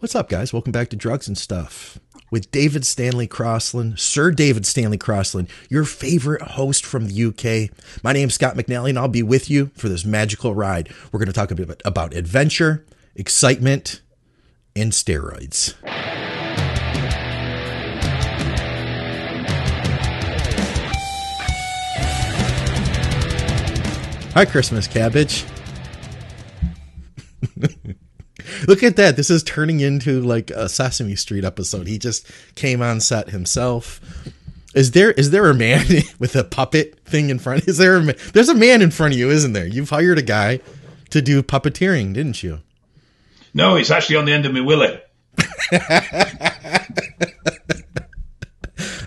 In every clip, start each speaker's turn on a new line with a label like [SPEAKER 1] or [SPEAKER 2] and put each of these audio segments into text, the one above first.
[SPEAKER 1] What's up, guys? Welcome back to Drugs and Stuff with David Stanley Crossland, Sir David Stanley Crossland, your favorite host from the UK. My name's Scott McNally, and I'll be with you for this magical ride. We're going to talk a bit about adventure, excitement, and steroids. Hi, Christmas cabbage. Look at that. This is turning into like a Sesame Street episode. He just came on set himself. Is there is there a man with a puppet thing in front? Is there a man? There's a man in front of you, isn't there? You've hired a guy to do puppeteering, didn't you?
[SPEAKER 2] No, it's actually on the end of my willy.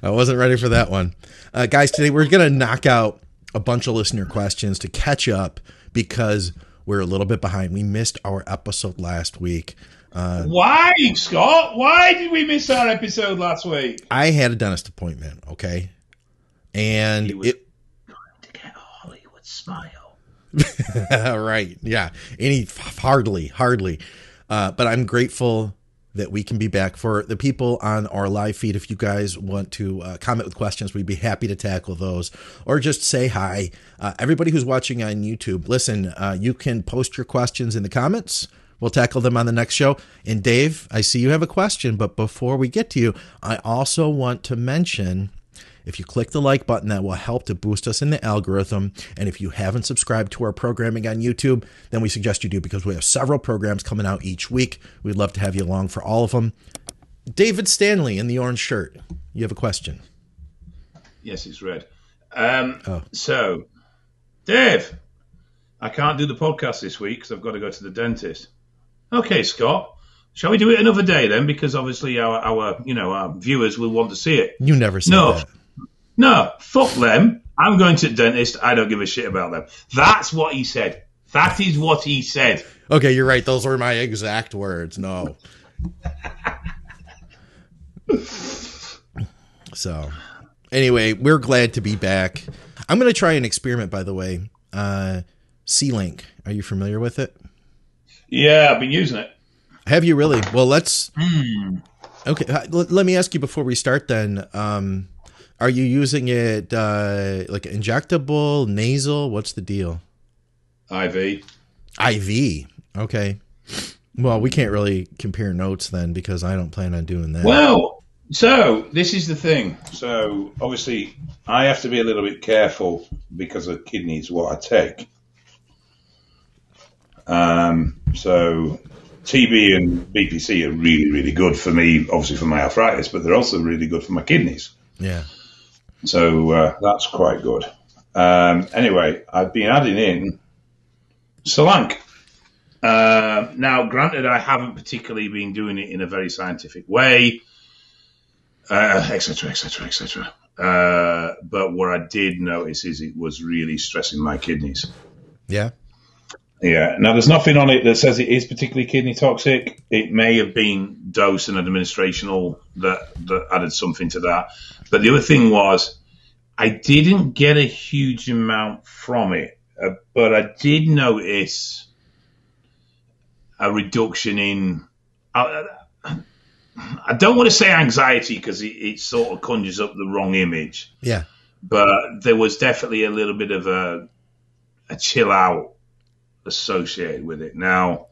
[SPEAKER 1] I wasn't ready for that one. Uh, guys, today we're going to knock out a bunch of listener questions to catch up because we're a little bit behind. We missed our episode last week.
[SPEAKER 2] Uh, Why, Scott? Why did we miss our episode last week?
[SPEAKER 1] I had a dentist appointment, okay? And it.
[SPEAKER 2] going to get a Hollywood smile.
[SPEAKER 1] right. Yeah. Any hardly, hardly. Uh, but I'm grateful that we can be back for the people on our live feed. If you guys want to uh, comment with questions, we'd be happy to tackle those or just say hi. Uh, everybody who's watching on YouTube, listen, uh, you can post your questions in the comments. We'll tackle them on the next show. And Dave, I see you have a question, but before we get to you, I also want to mention if you click the like button, that will help to boost us in the algorithm. And if you haven't subscribed to our programming on YouTube, then we suggest you do because we have several programs coming out each week. We'd love to have you along for all of them. David Stanley in the orange shirt, you have a question.
[SPEAKER 2] Yes, it's red. Um, oh. So, Dave, I can't do the podcast this week because I've got to go to the dentist. Okay, Scott. Shall we do it another day then? Because obviously our, our you know our viewers will want to see it.
[SPEAKER 1] You never said no. that.
[SPEAKER 2] No, fuck them. I'm going to the dentist. I don't give a shit about them. That's what he said. That is what he said.
[SPEAKER 1] Okay, you're right. Those were my exact words. No. so, anyway, we're glad to be back. I'm going to try an experiment, by the way. Uh, C-Link. Are you familiar with it?
[SPEAKER 2] Yeah, I've been using it.
[SPEAKER 1] Have you really? Well, let's. Mm. Okay, let me ask you before we start. Then, um, are you using it uh, like injectable, nasal? What's the deal?
[SPEAKER 2] IV.
[SPEAKER 1] IV. Okay. Well, we can't really compare notes then because I don't plan on doing that.
[SPEAKER 2] Well, so this is the thing. So obviously, I have to be a little bit careful because of kidneys what I take. Um, so TB and BPC are really, really good for me, obviously for my arthritis, but they're also really good for my kidneys.
[SPEAKER 1] Yeah.
[SPEAKER 2] So uh, that's quite good. Um, anyway, I've been adding in Solank. Uh, now, granted, I haven't particularly been doing it in a very scientific way, etc., etc., etc. But what I did notice is it was really stressing my kidneys.
[SPEAKER 1] Yeah.
[SPEAKER 2] Yeah. Now, there's nothing on it that says it is particularly kidney toxic. It may have been dose and administrational that, that added something to that. But the other thing was, I didn't get a huge amount from it, uh, but I did notice a reduction in. Uh, I don't want to say anxiety because it, it, sort of conjures up the wrong image.
[SPEAKER 1] Yeah.
[SPEAKER 2] But there was definitely a little bit of a, a chill out associated with it. Now,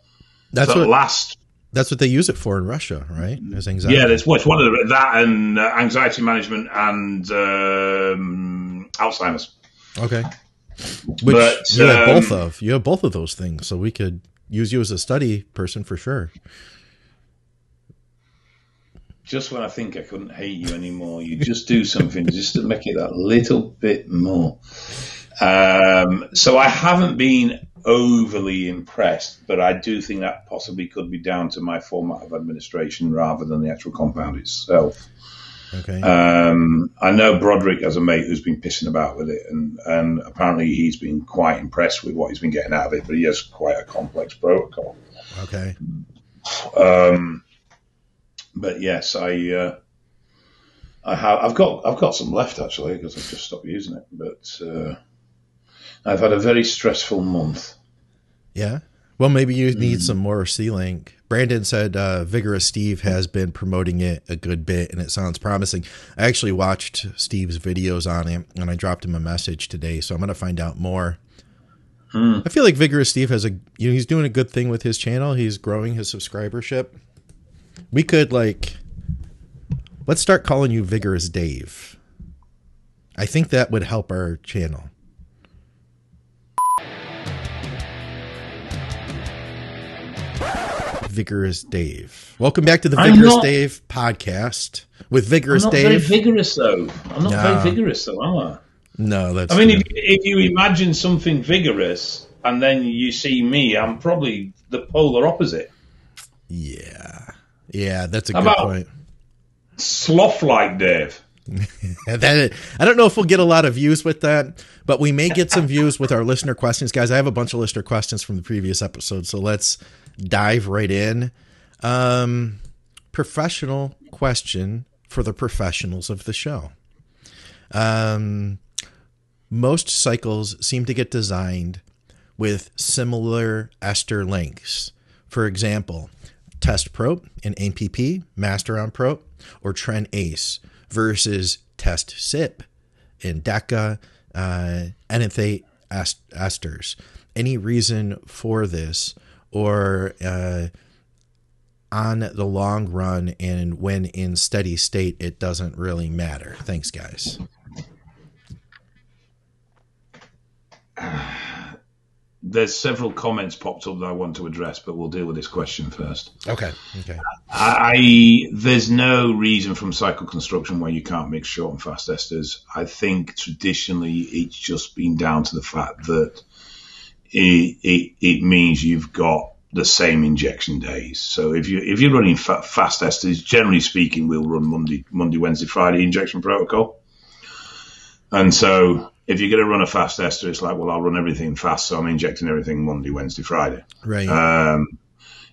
[SPEAKER 1] that's what last that's what they use it for in Russia, right?
[SPEAKER 2] As anxiety. Yeah, that's what's one of the that and uh, anxiety management and um, Alzheimer's.
[SPEAKER 1] Okay. Which but, you um, have both of. You have both of those things, so we could use you as a study person for sure.
[SPEAKER 2] Just when I think I couldn't hate you anymore, you just do something just to make it that little bit more. Um, so I haven't been overly impressed, but I do think that possibly could be down to my format of administration rather than the actual compound itself.
[SPEAKER 1] Okay.
[SPEAKER 2] Um, I know Broderick has a mate who's been pissing about with it, and, and apparently he's been quite impressed with what he's been getting out of it, but he has quite a complex protocol.
[SPEAKER 1] Okay.
[SPEAKER 2] Um, but yes, I uh, I have I've got I've got some left actually because I've just stopped using it, but. Uh, I've had a very stressful month.
[SPEAKER 1] Yeah. Well, maybe you need mm. some more C-Link Brandon said uh, Vigorous Steve has been promoting it a good bit and it sounds promising. I actually watched Steve's videos on it and I dropped him a message today, so I'm going to find out more. Hmm. I feel like Vigorous Steve has a you know he's doing a good thing with his channel. He's growing his subscribership. We could like let's start calling you Vigorous Dave. I think that would help our channel. Vigorous Dave. Welcome back to the Vigorous not, Dave podcast with Vigorous
[SPEAKER 2] I'm not
[SPEAKER 1] Dave.
[SPEAKER 2] Very vigorous though. I'm not no. very vigorous though, am I?
[SPEAKER 1] No, that's.
[SPEAKER 2] I mean, if, if, you imagine something vigorous and then you see me, I'm probably the polar opposite.
[SPEAKER 1] Yeah, yeah, that's a How good point.
[SPEAKER 2] Sloth like Dave.
[SPEAKER 1] that, I don't know if we'll get a lot of views with that, but we may get some views with our listener questions, guys. I have a bunch of listener questions from the previous episode, so let's dive right in. Um, professional question for the professionals of the show. Um, most cycles seem to get designed with similar ester lengths. For example, Test Pro and APP, Master on Pro, or Tren Ace versus Test Sip in DECA, uh, NFA esters. Any reason for this? Or uh, on the long run and when in steady state, it doesn't really matter. Thanks, guys.
[SPEAKER 2] There's several comments popped up that I want to address, but we'll deal with this question first.
[SPEAKER 1] Okay. Okay.
[SPEAKER 2] I, I there's no reason from cycle construction why you can't mix short and fast esters. I think traditionally it's just been down to the fact that it, it, it means you've got the same injection days. So if you if you're running fa- fast esters, generally speaking, we'll run Monday, Monday, Wednesday, Friday injection protocol. And so if you're going to run a fast ester, it's like, well, I'll run everything fast, so I'm injecting everything Monday, Wednesday, Friday.
[SPEAKER 1] Right.
[SPEAKER 2] Um,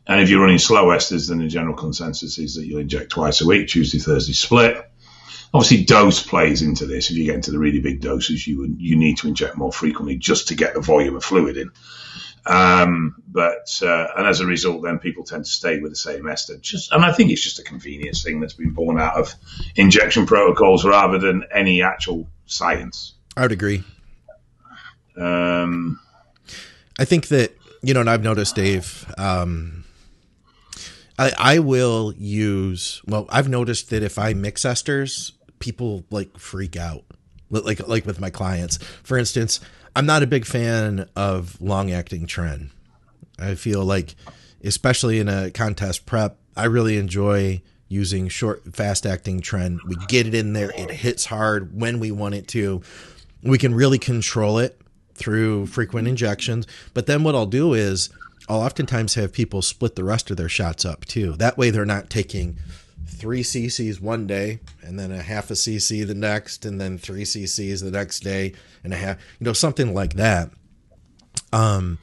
[SPEAKER 2] and if you're running slow esters, then the general consensus is that you'll inject twice a week, Tuesday, Thursday split. Obviously, dose plays into this. If you get into the really big doses, you you need to inject more frequently just to get the volume of fluid in. Um, but uh, and as a result, then people tend to stay with the same ester. Just and I think it's just a convenience thing that's been born out of injection protocols rather than any actual science.
[SPEAKER 1] I would agree.
[SPEAKER 2] Um,
[SPEAKER 1] I think that you know, and I've noticed, Dave. Um, I, I will use well i've noticed that if i mix esters people like freak out. Like like with my clients. For instance i'm not a big fan of long acting tren. I feel like especially in a contest prep i really enjoy using short fast acting tren. We get it in there. It hits hard when we want it to. We can really control it through frequent injections. But then what i'll do is I'll oftentimes have people split the rest of their shots up too. That way they're not taking three cc's one day and then a half a cc the next and then three cc's the next day and a half you know something like that um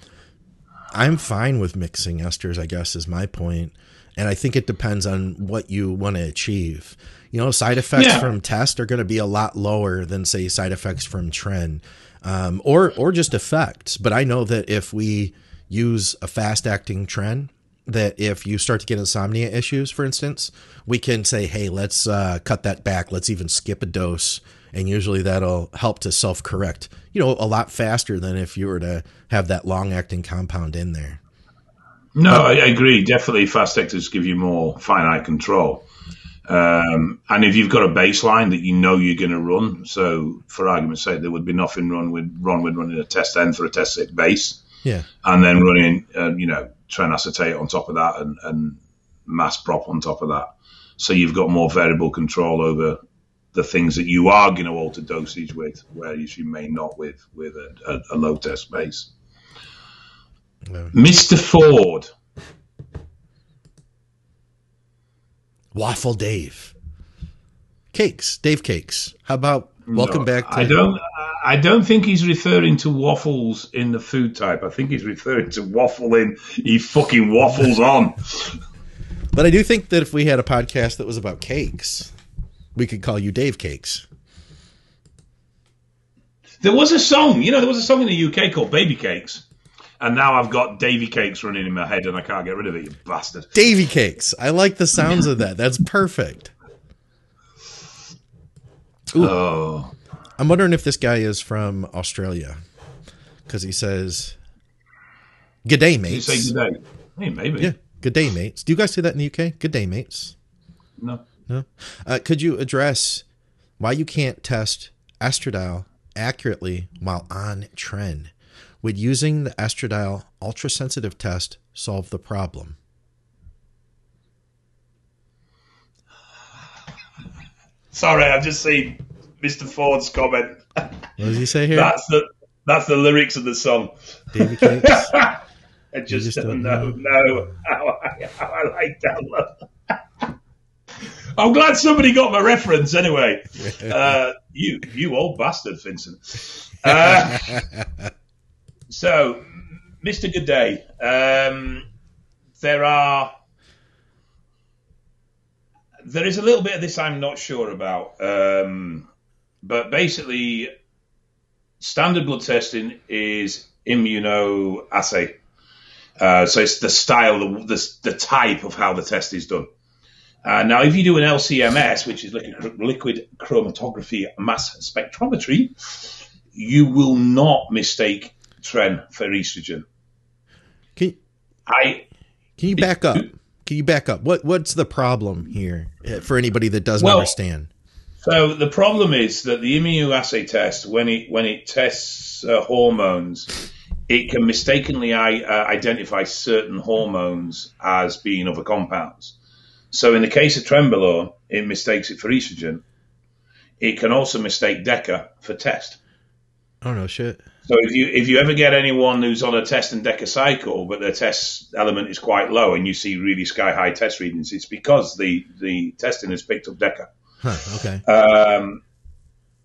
[SPEAKER 1] i'm fine with mixing esters i guess is my point and i think it depends on what you want to achieve you know side effects yeah. from test are going to be a lot lower than say side effects from tren um, or or just effects but i know that if we use a fast acting tren that if you start to get insomnia issues, for instance, we can say, hey, let's uh, cut that back. Let's even skip a dose. And usually that'll help to self correct, you know, a lot faster than if you were to have that long acting compound in there.
[SPEAKER 2] No, I, I agree. Definitely fast actors give you more finite control. Um, and if you've got a baseline that you know you're going to run, so for argument's sake, there would be nothing wrong with wrong with running a test end for a test six base
[SPEAKER 1] yeah.
[SPEAKER 2] And then running, uh, you know, tren acetate on top of that and, and mass prop on top of that. So you've got more variable control over the things that you are going to alter dosage with, whereas you may not with with a, a, a low test base. No. Mr. Ford.
[SPEAKER 1] Waffle Dave. Cakes, Dave Cakes. How about welcome no, back
[SPEAKER 2] to I don't I don't think he's referring to waffles in the food type. I think he's referring to waffling. He fucking waffles on.
[SPEAKER 1] But I do think that if we had a podcast that was about cakes, we could call you Dave Cakes.
[SPEAKER 2] There was a song, you know, there was a song in the UK called Baby Cakes. and now I've got Davy cakes running in my head, and I can't get rid of it. You bastard.
[SPEAKER 1] Davy cakes. I like the sounds of that. That's perfect. Ooh.
[SPEAKER 2] Oh,
[SPEAKER 1] I'm wondering if this guy is from Australia because he says, "Good day,
[SPEAKER 2] you
[SPEAKER 1] mates."
[SPEAKER 2] say good day. Hey, maybe.
[SPEAKER 1] Yeah, good day, mates. Do you guys say that in the UK? Good day, mates.
[SPEAKER 2] No.
[SPEAKER 1] No. Uh, could you address why you can't test estradiol accurately while on tren? Would using the estradiol ultrasensitive test solve the problem?
[SPEAKER 2] Sorry, I've just seen Mr. Ford's comment.
[SPEAKER 1] What does he say here?
[SPEAKER 2] That's the that's the lyrics of the song.
[SPEAKER 1] David Cakes?
[SPEAKER 2] I just,
[SPEAKER 1] just
[SPEAKER 2] don't,
[SPEAKER 1] don't
[SPEAKER 2] know, know how I, how I like that. I'm glad somebody got my reference anyway. Uh, you, you old bastard, Vincent. Uh, so, Mr. Good Day, um, there are. There is a little bit of this I'm not sure about, um, but basically, standard blood testing is immunoassay. Uh, so it's the style, the, the, the type of how the test is done. Uh, now, if you do an LCMS, which is liquid, liquid chromatography mass spectrometry, you will not mistake tren for estrogen.
[SPEAKER 1] Can,
[SPEAKER 2] I
[SPEAKER 1] can you back up? Can you back up? What What's the problem here uh, for anybody that doesn't
[SPEAKER 2] Well-
[SPEAKER 1] understand?
[SPEAKER 2] So the problem is that the immunoassay test, when it when it tests uh, hormones, it can mistakenly I, uh, identify certain hormones as being other compounds. So in the case of Trembolone, it mistakes it for estrogen. It can also mistake DECA for test.
[SPEAKER 1] Oh no, shit.
[SPEAKER 2] So if you if you ever get anyone who's on a test and DECA cycle, but their test element is quite low, and you see really sky high test readings, it's because the the testing has picked up DECA.
[SPEAKER 1] Okay.
[SPEAKER 2] Um,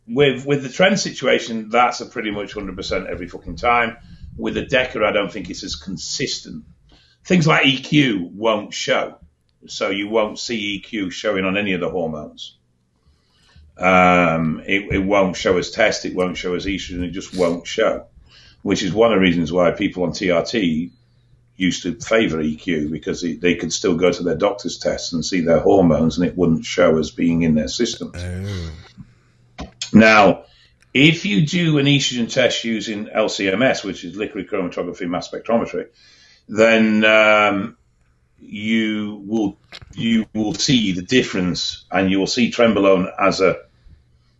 [SPEAKER 2] with with the trend situation, that's a pretty much 100% every fucking time. With the Decker, I don't think it's as consistent. Things like EQ won't show, so you won't see EQ showing on any of the hormones. Um, it, it won't show as test, it won't show as estrogen, it just won't show, which is one of the reasons why people on TRT used to favour EQ because it, they could still go to their doctor's tests and see their hormones and it wouldn't show as being in their systems.
[SPEAKER 1] Oh.
[SPEAKER 2] Now, if you do an estrogen test using LCMS, which is liquid chromatography mass spectrometry, then um, you will you will see the difference, and you will see trembolone as a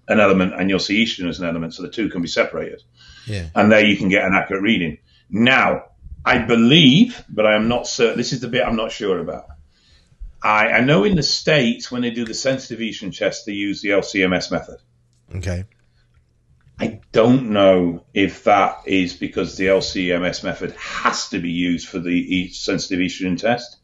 [SPEAKER 2] an element, and you'll see estrogen as an element, so the two can be separated,
[SPEAKER 1] Yeah.
[SPEAKER 2] and there you can get an accurate reading. Now, I believe, but I am not certain. This is the bit I'm not sure about. I, I know in the states when they do the sensitive estrogen test, they use the LCMS method.
[SPEAKER 1] Okay.
[SPEAKER 2] I don't know if that is because the LCMS method has to be used for the sensitive estrogen test,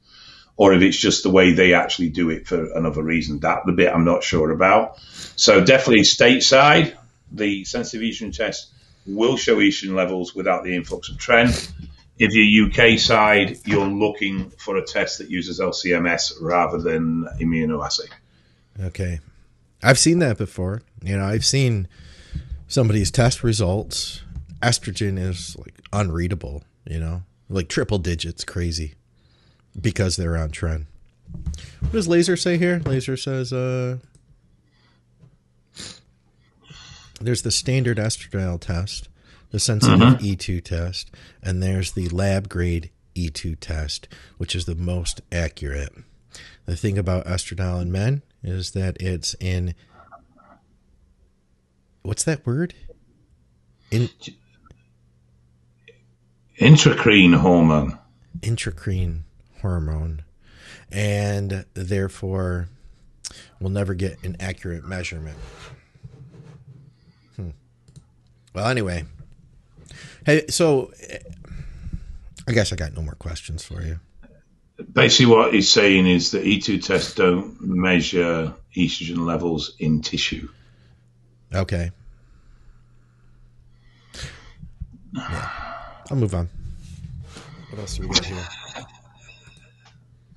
[SPEAKER 2] or if it's just the way they actually do it for another reason. That the bit I'm not sure about. So definitely stateside, the sensitive estrogen test will show estrogen levels without the influx of tren. If you're UK side, you're looking for a test that uses LCMS rather than immunoassay.
[SPEAKER 1] Okay. I've seen that before. You know, I've seen somebody's test results. Estrogen is like unreadable, you know, like triple digits, crazy because they're on trend. What does Laser say here? Laser says, uh, there's the standard estradiol test, the sensitive E2 test, and there's the lab grade E2 test, which is the most accurate. The thing about estradiol in men is that it's in what's that word? In
[SPEAKER 2] Intracrine hormone.
[SPEAKER 1] intracrine hormone, and therefore we'll never get an accurate measurement. Hmm. Well, anyway, hey, so I guess I got no more questions for you.
[SPEAKER 2] Basically, what he's saying is that E2 tests don't measure estrogen levels in tissue.
[SPEAKER 1] Okay. Yeah. I'll move on. What else do we got here?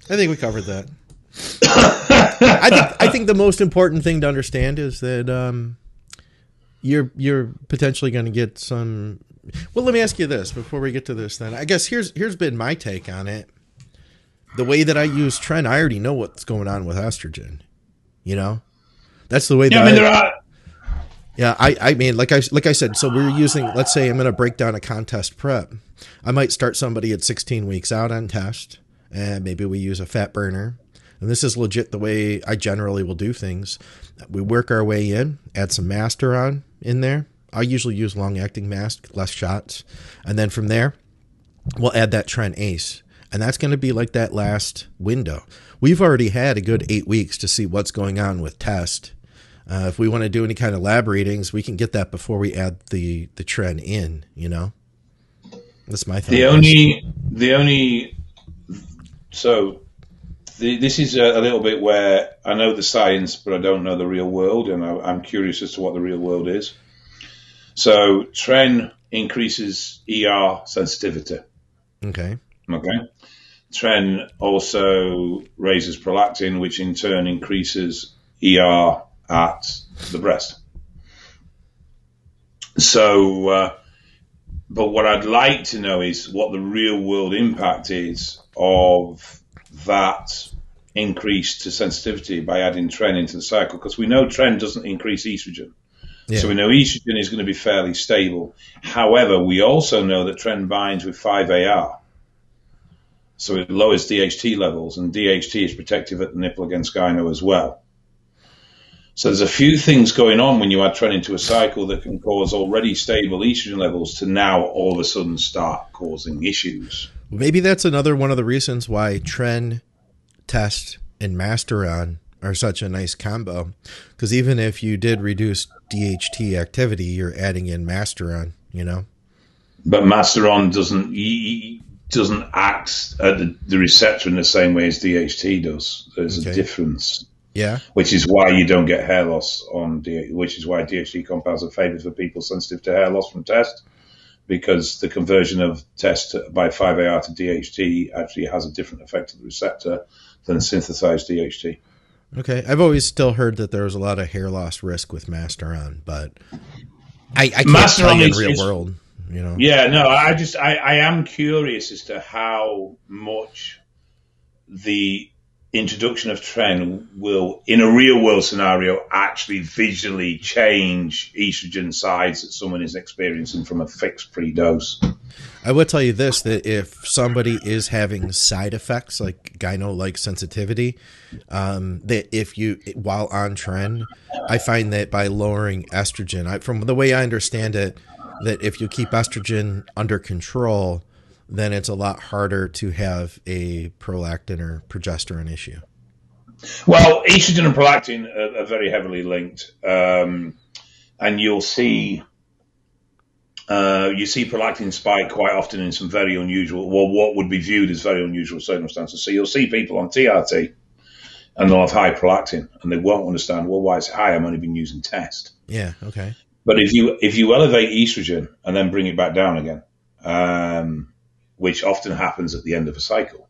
[SPEAKER 1] I think we covered that. I think I think the most important thing to understand is that um, you're you're potentially going to get some Well, let me ask you this before we get to this. Then I guess here's here's been my take on it. The way that I use trend, I already know what's going on with estrogen. You know, that's the way.
[SPEAKER 2] Yeah,
[SPEAKER 1] that
[SPEAKER 2] I mean there are.
[SPEAKER 1] Yeah, I, I mean, like I like I said, so we're using. Let's say I'm going to break down a contest prep. I might start somebody at 16 weeks out on test, and maybe we use a fat burner. And this is legit the way I generally will do things. We work our way in, add some master on in there. I usually use long acting mask, less shots, and then from there, we'll add that trend ace. And that's going to be like that last window. We've already had a good eight weeks to see what's going on with test. Uh, if we want to do any kind of lab readings, we can get that before we add the the trend in. You know, that's my thing.
[SPEAKER 2] The only, the only, so the, this is a, a little bit where I know the science, but I don't know the real world, and I, I'm curious as to what the real world is. So, tren increases ER sensitivity.
[SPEAKER 1] okay.
[SPEAKER 2] Okay. Tren also raises prolactin, which in turn increases ER at the breast. So, uh, but what I'd like to know is what the real world impact is of that increase to sensitivity by adding tren into the cycle, because we know tren doesn't increase estrogen.
[SPEAKER 1] Yeah.
[SPEAKER 2] So we know estrogen is going to be fairly stable. However, we also know that tren binds with 5AR. So it lowers DHT levels, and DHT is protective at the nipple against gyno as well. So there's a few things going on when you add tren into a cycle that can cause already stable estrogen levels to now all of a sudden start causing issues.
[SPEAKER 1] Maybe that's another one of the reasons why Tren, Test, and Masteron are such a nice combo. Because even if you did reduce DHT activity, you're adding in Masteron. You know.
[SPEAKER 2] But Masteron doesn't he- doesn't act at the, the receptor in the same way as DHT does. There's
[SPEAKER 1] Okay.
[SPEAKER 2] a difference.
[SPEAKER 1] Yeah.
[SPEAKER 2] which is why you don't get hair loss on D- which is why DHT compounds are favored for people sensitive to hair loss from test because the conversion of test by 5AR to DHT actually has a different effect on the receptor than synthesized DHT.
[SPEAKER 1] Okay. I've always still heard that there was a lot of hair loss risk with Masteron, but I, I can't
[SPEAKER 2] Masteron
[SPEAKER 1] tell you in real
[SPEAKER 2] is-
[SPEAKER 1] world. You know.
[SPEAKER 2] Yeah, no, I just I, I am curious as to how much the introduction of tren will, in a real world scenario, actually visually change estrogen size that someone is experiencing from a fixed pre dose.
[SPEAKER 1] I will tell you this: that if somebody is having side effects like gyno-like sensitivity, um, that if you while on tren, I find that by lowering estrogen, I, from the way I understand it, that if you keep estrogen under control, then it's a lot harder to have a prolactin or progesterone issue.
[SPEAKER 2] Well, estrogen and prolactin are, are very heavily linked, um, and you'll see uh, you see prolactin spike quite often in some very unusual, well, what would be viewed as very unusual circumstances. So you'll see people on TRT, and they'll have high prolactin, and they won't understand, well, why it's high? I'm only been using test.
[SPEAKER 1] Yeah. Okay.
[SPEAKER 2] But if you if you elevate estrogen and then bring it back down again, um, which often happens at the end of a cycle,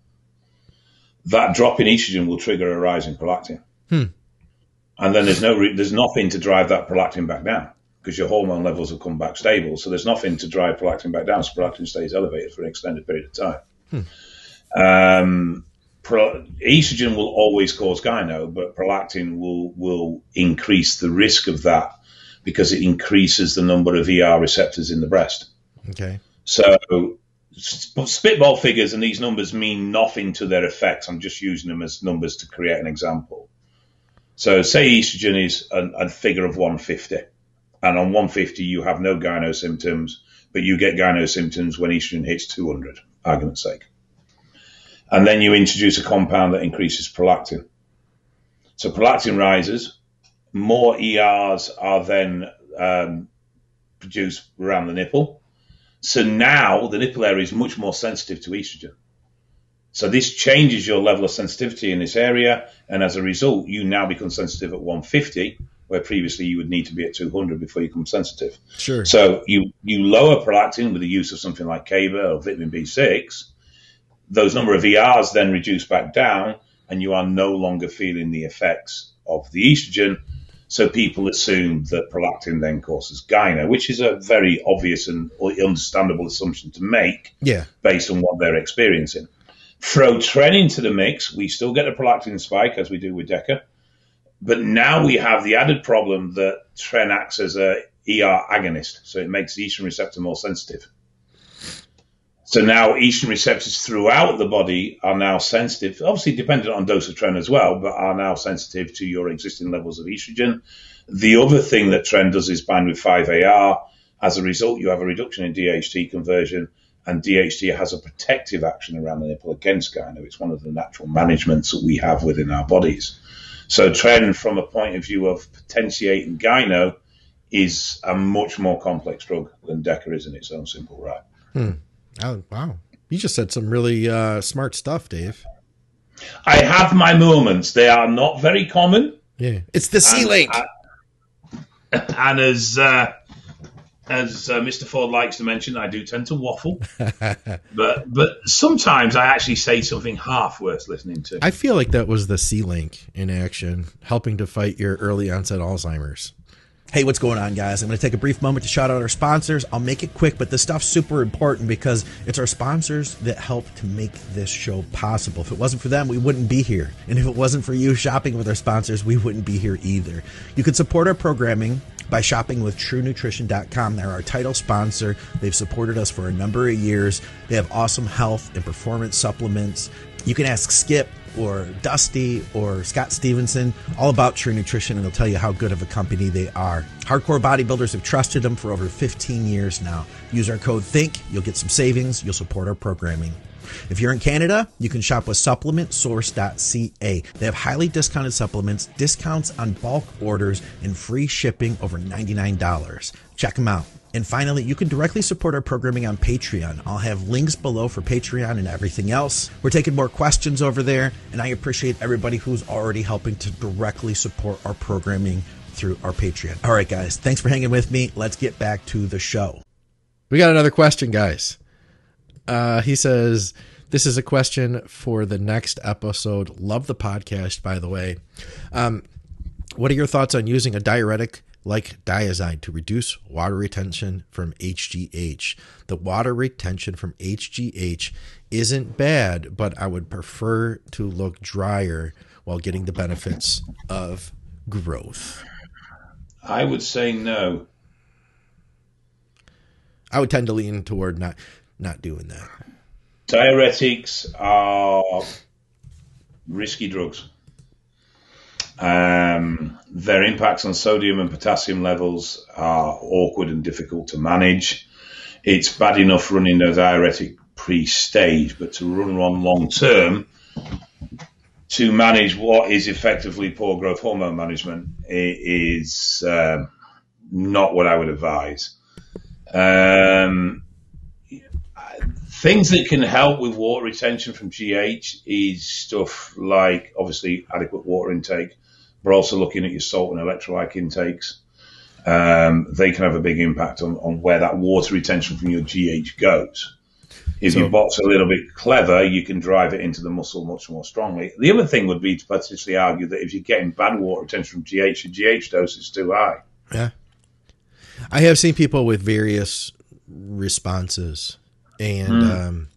[SPEAKER 2] that drop in estrogen will trigger a rise in prolactin,
[SPEAKER 1] Hmm.
[SPEAKER 2] and then there's no re- there's nothing to drive that prolactin back down because your hormone levels have come back stable. So there's nothing to drive prolactin back down. So prolactin stays elevated for an extended period of time. Um, pro- estrogen will always cause gyno, but prolactin will will increase the risk of that because it increases the number of ER receptors in the breast.
[SPEAKER 1] Okay.
[SPEAKER 2] So spitball figures and these numbers mean nothing to their effects. I'm just using them as numbers to create an example. So say estrogen is a, a figure of 150 and on 150 you have no gyno symptoms, but you get gyno symptoms when estrogen hits 200, argument's sake. And then you introduce a compound that increases prolactin. So prolactin rises, more ERs are then um, produced around the nipple. So now the nipple area is much more sensitive to estrogen. So this changes your level of sensitivity in this area, and as a result, you now become sensitive at 150, where previously you would need to be at 200 before you become sensitive.
[SPEAKER 1] Sure.
[SPEAKER 2] So you, you lower prolactin with the use of something like Kaba or vitamin B6. Those number of ERs then reduce back down, and you are no longer feeling the effects of the estrogen. So people assume that prolactin then causes gyno, which is a very obvious and understandable assumption to make
[SPEAKER 1] Yeah.
[SPEAKER 2] based on what they're experiencing. Throw tren into the mix, we still get a prolactin spike as we do with DECA, but now we have the added problem that tren acts as a ER agonist, so it makes the estrogen receptor more sensitive. So now estrogen receptors throughout the body are now sensitive, obviously dependent on dose of tren as well, but are now sensitive to your existing levels of estrogen. The other thing that tren does is bind with 5AR. As a result, you have a reduction in DHT conversion, and DHT has a protective action around the nipple against gyno. It's one of the natural managements that we have within our bodies. So tren, from a point of view of potentiating gyno, is a much more complex drug than DECA is in its own simple right. Hmm.
[SPEAKER 1] Oh, wow. You just said some really uh, smart stuff, Dave.
[SPEAKER 2] I have my moments. They are not very common.
[SPEAKER 1] Yeah. It's the
[SPEAKER 2] And
[SPEAKER 1] link.
[SPEAKER 2] I- and as uh, as uh, Mr. Ford likes to mention, I do tend to waffle, but but sometimes I actually say something half worth listening to.
[SPEAKER 1] I feel like that was the C link in action, helping to fight your early onset Alzheimer's.
[SPEAKER 3] Hey, what's going on, guys? I'm going to take a brief moment to shout out our sponsors. I'll make it quick, but this stuff's super important because it's our sponsors that help to make this show possible. If it wasn't for them, we wouldn't be here. And if it wasn't for you shopping with our sponsors, we wouldn't be here either. You can support our programming by shopping with TrueNutrition.com. They're our title sponsor. They've supported us for a number of years. They have awesome health and performance supplements. You can ask Skip or Dusty or Scott Stevenson all about True Nutrition, and they'll tell you how good of a company they are. Hardcore bodybuilders have trusted them for over 15 years now. Use our code THINK, you'll get some savings, you'll support our programming. If you're in Canada, you can shop with supplementsource.ca. They have highly discounted supplements, discounts on bulk orders, and free shipping over $99. Check them out. And finally, you can directly support our programming on Patreon. I'll have links below for Patreon and everything else. We're taking more questions over there, and I appreciate everybody who's already helping to directly support our programming through our Patreon. All right, guys, thanks for hanging with me. Let's get back to the show.
[SPEAKER 1] We got another question, guys. Uh, he says, This is a question for the next episode. Love the podcast, by the way. Um, what are your thoughts on using a diuretic like Diazide to reduce water retention from HGH? The water retention from HGH isn't bad, but I would prefer to look drier while getting the benefits of growth.
[SPEAKER 2] I would say no.
[SPEAKER 1] I would tend to lean toward not not doing that.
[SPEAKER 2] Diuretics are risky drugs. Um, their impacts on sodium and potassium levels are awkward and difficult to manage. It's bad enough running a diuretic pre-stage, but to run one long term to manage what is effectively poor growth hormone management is um, not what I would advise. Um, things that can help with water retention from GH is stuff like obviously adequate water intake, but also looking at your salt and electrolyte intakes. Um, they can have a big impact on, on where that water retention from your GH goes. If
[SPEAKER 1] So-
[SPEAKER 2] your bot's a little bit clever, you can drive it into the muscle much more strongly. The other thing would be to potentially argue that if you're getting bad water retention from GH, your GH dose is too high.
[SPEAKER 1] Yeah. I have seen people with various responses and um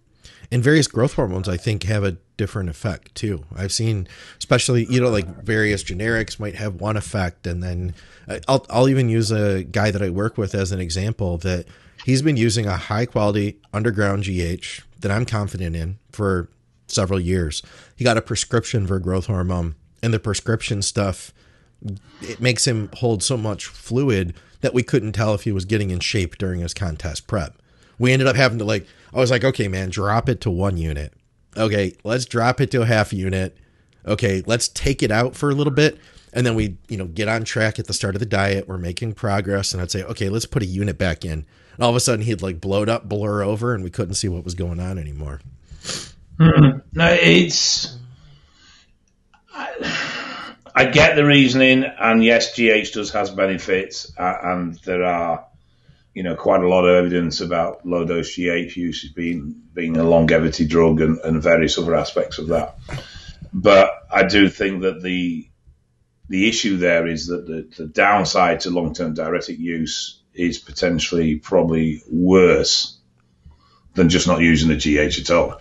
[SPEAKER 1] and various growth hormones I think have a different effect too. I've seen especially you know like various generics might have one effect and then uh, I'll I'll even use a guy that I work with as an example that he's been using a high quality underground GH that I'm confident in for several years. He got a prescription for growth hormone and the prescription stuff it makes him hold so much fluid that we couldn't tell if he was getting in shape during his contest prep. We ended up having to like I was like, okay, man, drop it to one unit. Okay, let's drop it to a half unit. Okay, let's take it out for a little bit. And then we, you know, get on track at the start of the diet. We're making progress. And I'd say, okay, let's put a unit back in. And all of a sudden he'd like blowed up, blur over, and we couldn't see what was going on anymore.
[SPEAKER 2] No, it's. I, I get the reasoning, and yes, GH does has benefits, uh, and there are, you know, quite a lot of evidence about low dose GH use being being a longevity drug and, and various other aspects of that. But I do think that the the issue there is that the, the downside to long term diuretic use is potentially probably worse than just not using the GH at all.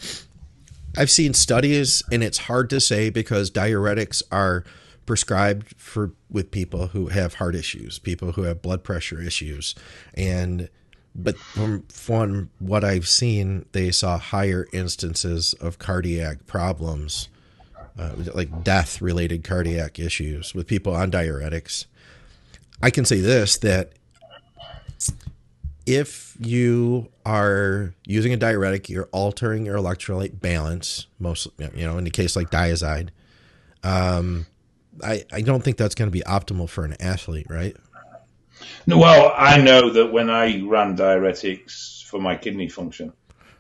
[SPEAKER 1] I've seen studies, and it's hard to say because diuretics are prescribed for with people who have heart issues, people who have blood pressure issues, and but from from what I've seen, they saw higher instances of cardiac problems, uh, like death related cardiac issues with people on diuretics. I can say this that if you are using a diuretic, you're altering your electrolyte balance. Most, you know, in a case like Dyazide, um, I I don't think that's going to be optimal for an athlete, right?
[SPEAKER 2] No, well, I know that when I ran diuretics for my kidney function,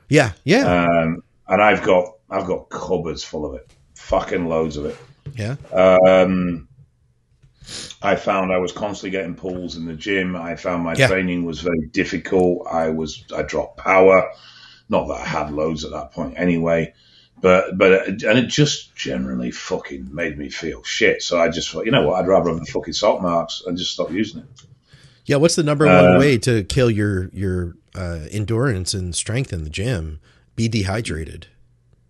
[SPEAKER 1] yeah, yeah,
[SPEAKER 2] um, and I've got I've got cupboards full of it, fucking loads of it.
[SPEAKER 1] Yeah.
[SPEAKER 2] Um, I found I was constantly getting pulls in the gym. I found my
[SPEAKER 1] Yeah.
[SPEAKER 2] training was very difficult. I was I dropped power. Not that I had loads at that point anyway, but but and it just generally fucking made me feel shit. So I just thought, you know what? I'd rather have the fucking salt marks and just stop using it.
[SPEAKER 1] Yeah, what's the number one
[SPEAKER 2] Uh,
[SPEAKER 1] way to kill your your uh, endurance and strength in the gym? Be dehydrated.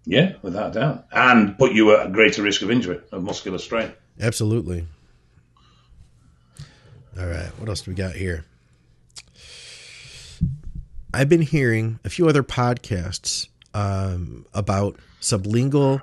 [SPEAKER 2] Yeah, without a doubt, and put you at a greater risk of injury, of muscular strain.
[SPEAKER 1] Absolutely. All right, what else do we got here? I've been hearing a few other podcasts um, about sublingual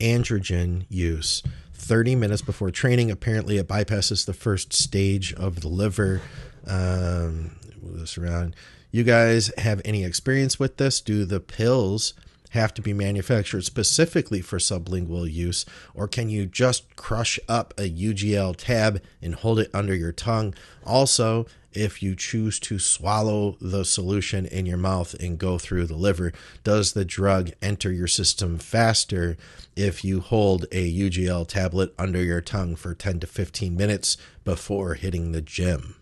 [SPEAKER 1] androgen use. 30 minutes before training, apparently it bypasses the first stage of the liver. Um, move this around. You guys have any experience with this? Do the pills have to be manufactured specifically for sublingual use, or can you just crush up a UGL tab and hold it under your tongue? Also, if you choose to swallow the solution in your mouth and go through the liver, does the drug enter your system faster if you hold a UGL tablet under your tongue for 10 to 15 minutes before hitting the gym?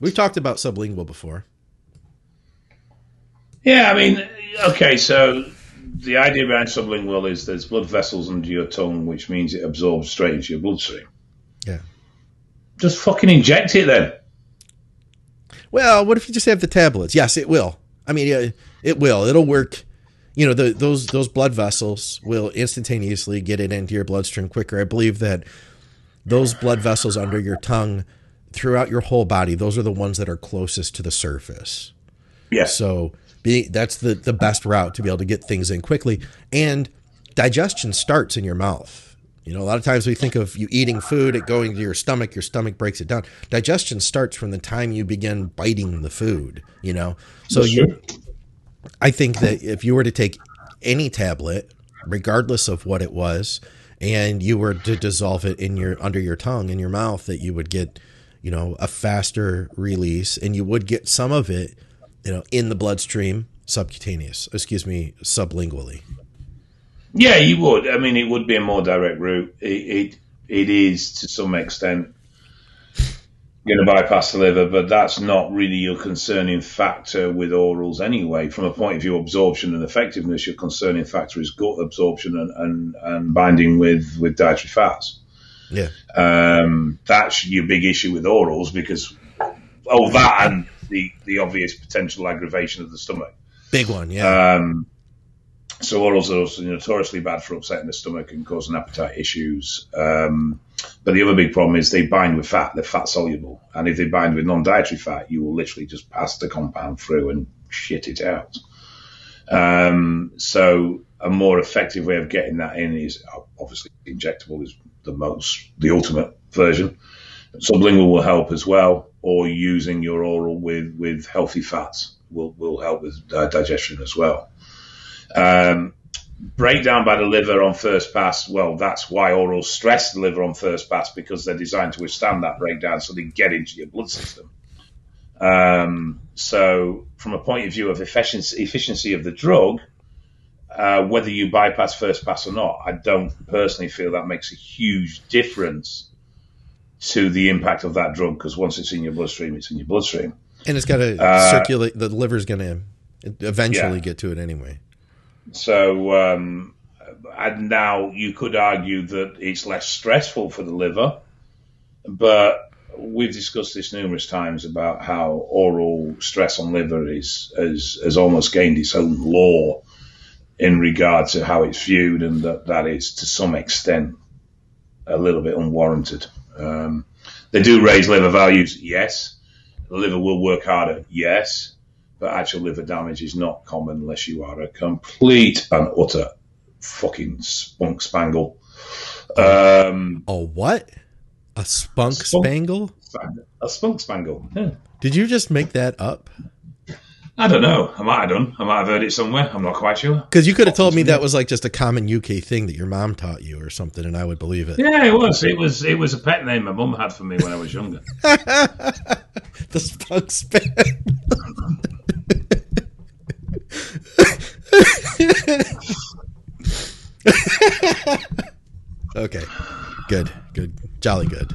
[SPEAKER 1] We've talked about sublingual before.
[SPEAKER 2] Yeah, I mean, okay, so the idea behind sublingual is there's blood vessels under your tongue, which means it absorbs straight into your bloodstream.
[SPEAKER 1] Yeah.
[SPEAKER 2] Just fucking inject it then.
[SPEAKER 1] Well, what if you just have the tablets? Yes, it will. I mean, yeah, it will. It'll work. You know, the, those those blood vessels will instantaneously get it into your bloodstream quicker. I believe that those blood vessels under your tongue, throughout your whole body, those are the ones that are closest to the surface.
[SPEAKER 2] Yeah.
[SPEAKER 1] So being that's the the best route to be able to get things in quickly. And digestion starts in your mouth. You know, a lot of times we think of you eating food, it going to your stomach, your stomach breaks it down. Digestion starts from the time you begin biting the food, you know. So
[SPEAKER 2] That's
[SPEAKER 1] you. I think that if you were to take any tablet, regardless of what it was, and you were to dissolve it in your under your tongue in your mouth, that you would get, you know, a faster release, and you would get some of it, you know, in the bloodstream, subcutaneous. Excuse me, sublingually.
[SPEAKER 2] Yeah, you would. I mean, it would be a more direct route. It it, it is to some extent going to bypass the liver, but that's not really your concerning factor with orals anyway. From a point of view of absorption and effectiveness, your concerning factor is gut absorption and, and, and binding with, with dietary fats.
[SPEAKER 1] Yeah.
[SPEAKER 2] Um, that's your big issue with orals because, oh, that and the, the obvious potential aggravation of the stomach.
[SPEAKER 1] Big one. Yeah.
[SPEAKER 2] Um, so orals are also notoriously bad for upsetting the stomach and causing appetite issues. Um, but the other big problem is they bind with fat. They're fat soluble, and if they bind with non-dietary fat, you will literally just pass the compound through and shit it out. Um, so a more effective way of getting that in is obviously injectable is the most the ultimate version. Sublingual will help as well, or using your oral with with healthy fats will will help with uh, digestion as well. Um, breakdown by the liver on first pass, well, that's why orals stress the liver on first pass because they're designed to withstand that breakdown so they get into your blood system. Um, so, from a point of view of efficiency, efficiency of the drug, uh, whether you bypass first pass or not, I don't personally feel that makes a huge difference to the impact of that drug because once it's in your bloodstream, it's in your bloodstream.
[SPEAKER 1] and it's got to
[SPEAKER 2] uh,
[SPEAKER 1] circulate. The liver's going to eventually
[SPEAKER 2] yeah.
[SPEAKER 1] get to it anyway.
[SPEAKER 2] So, um, and now you could argue that it's less stressful for the liver, but we've discussed this numerous times about how oral stress on liver is has, has almost gained its own law in regard to how it's viewed, and that that is to some extent a little bit unwarranted. Um, they do raise liver values, yes. The liver will work harder, yes. But actual liver damage is not common unless you are a complete and utter fucking spunk spangle. Um,
[SPEAKER 1] a what? A spunk, spunk spangle?
[SPEAKER 2] A spunk spangle. Yeah.
[SPEAKER 1] Did you just make that up?
[SPEAKER 2] I don't know. I might have done. I might have heard it somewhere. I'm not quite sure.
[SPEAKER 1] Because you could have told me that was like just a common UK thing that your mom taught you or something, and I would believe it.
[SPEAKER 2] Yeah, it was. It was. It was a pet name my mum had for me when I was younger.
[SPEAKER 1] the spunk spangle. okay. Good. Good. Jolly good.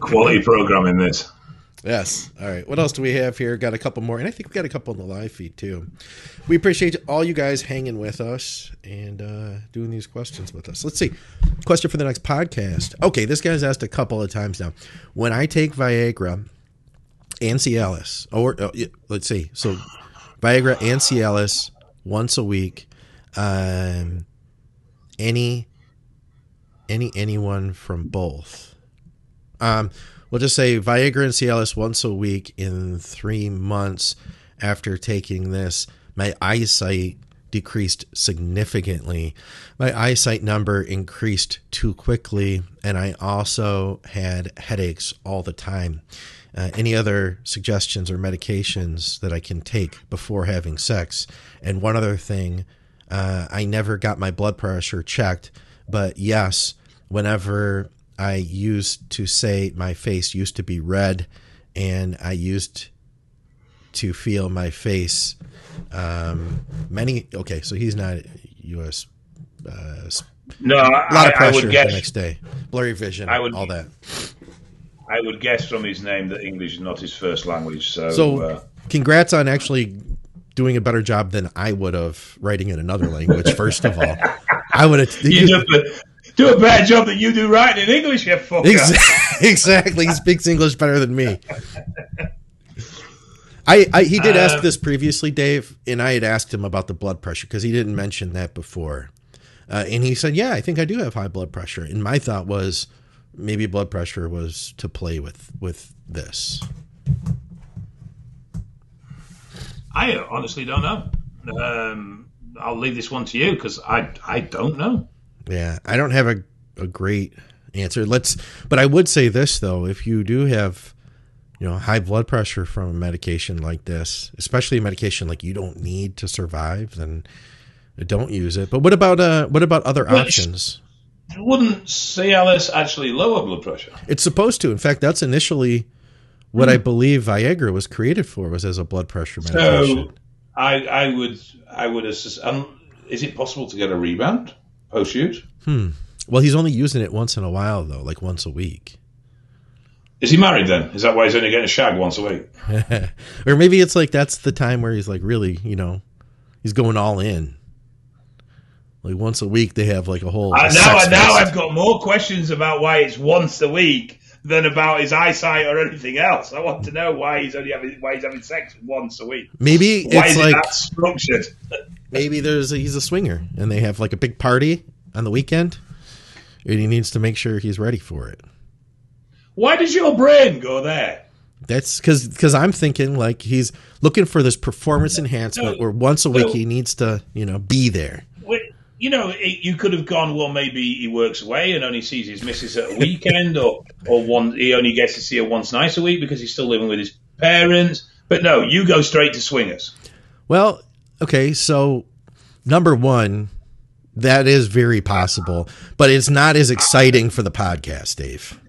[SPEAKER 2] Quality programming this.
[SPEAKER 1] Yes. All right. What else do we have here? Got a couple more, and I think we got a couple on the live feed too. We appreciate all you guys hanging with us and uh, doing these questions with us. Let's see. Question for the next podcast. Okay, this guy's asked a couple of times now. When I take Viagra and Cialis, or oh, let's see, so Viagra and Cialis once a week. Um, any, any, anyone from both. Um, we'll just say Viagra and Cialis once a week in three months after taking this. My eyesight decreased significantly. My eyesight number increased too quickly, and I also had headaches all the time. Uh, any other suggestions or medications that I can take before having sex? And one other thing, uh, I never got my blood pressure checked, but yes, whenever I used to say my face used to be red, and I used to feel my face. Um, many okay, so he's not U.S. Uh,
[SPEAKER 2] no, a lot I, of pressure the
[SPEAKER 1] guess, next day, blurry vision,
[SPEAKER 2] I would,
[SPEAKER 1] all that.
[SPEAKER 2] I would guess from his name that English is not his first language. So,
[SPEAKER 1] so uh, congrats on actually doing a better job than I would have writing in another language. First of all, I would have.
[SPEAKER 2] You, you, do a bad job that you do writing in English, you fucker.
[SPEAKER 1] Exactly. exactly. He speaks English better than me. I, I he did ask uh, this previously, Dave, and I had asked him about the blood pressure because he didn't mention that before. Uh, and he said, "Yeah, I think I do have high blood pressure." And my thought was, maybe blood pressure was to play with with this.
[SPEAKER 2] I honestly don't know. Um, I'll leave this one to you because I I don't know.
[SPEAKER 1] Yeah, I don't have a, a great answer. Let's, but I would say this though: if you do have, you know, high blood pressure from a medication like this, especially a medication like you don't need to survive, then don't use it. But what about uh, what about other well, options?
[SPEAKER 2] Wouldn't Cialis actually lower blood pressure?
[SPEAKER 1] It's supposed to. In fact, that's initially what mm. I believe Viagra was created for, was as a blood pressure medication.
[SPEAKER 2] So I, I would, I would assist. Um, is it possible to get a rebound? Post shoot.
[SPEAKER 1] Hmm. Well, he's only using it once in a while, though, like once a week.
[SPEAKER 2] Is he married then? Is that why he's only getting a shag once a week?
[SPEAKER 1] or maybe it's like that's the time where he's like really, you know, he's going all in. Like once a week, they have like a whole.
[SPEAKER 2] Uh, now, now I've got more questions about why it's once a week than about his eyesight or anything else. I want to know why he's only having why he's having sex once a week.
[SPEAKER 1] Maybe
[SPEAKER 2] why
[SPEAKER 1] it's
[SPEAKER 2] is
[SPEAKER 1] like
[SPEAKER 2] it that structured.
[SPEAKER 1] maybe there's a, he's a swinger and they have like a big party on the weekend, and he needs to make sure he's ready for it.
[SPEAKER 2] Why does your brain go there?
[SPEAKER 1] That's because because I'm thinking like he's looking for this performance enhancement no, where once a week no. he needs to you know be there
[SPEAKER 2] you know, it, you could have gone, well, maybe he works away and only sees his missus at a weekend, or or one he only gets to see her once nice a week because he's still living with his parents. But no, you go straight to swingers.
[SPEAKER 1] Well, okay, so number one, that is very possible, but it's not as exciting for the podcast, Dave.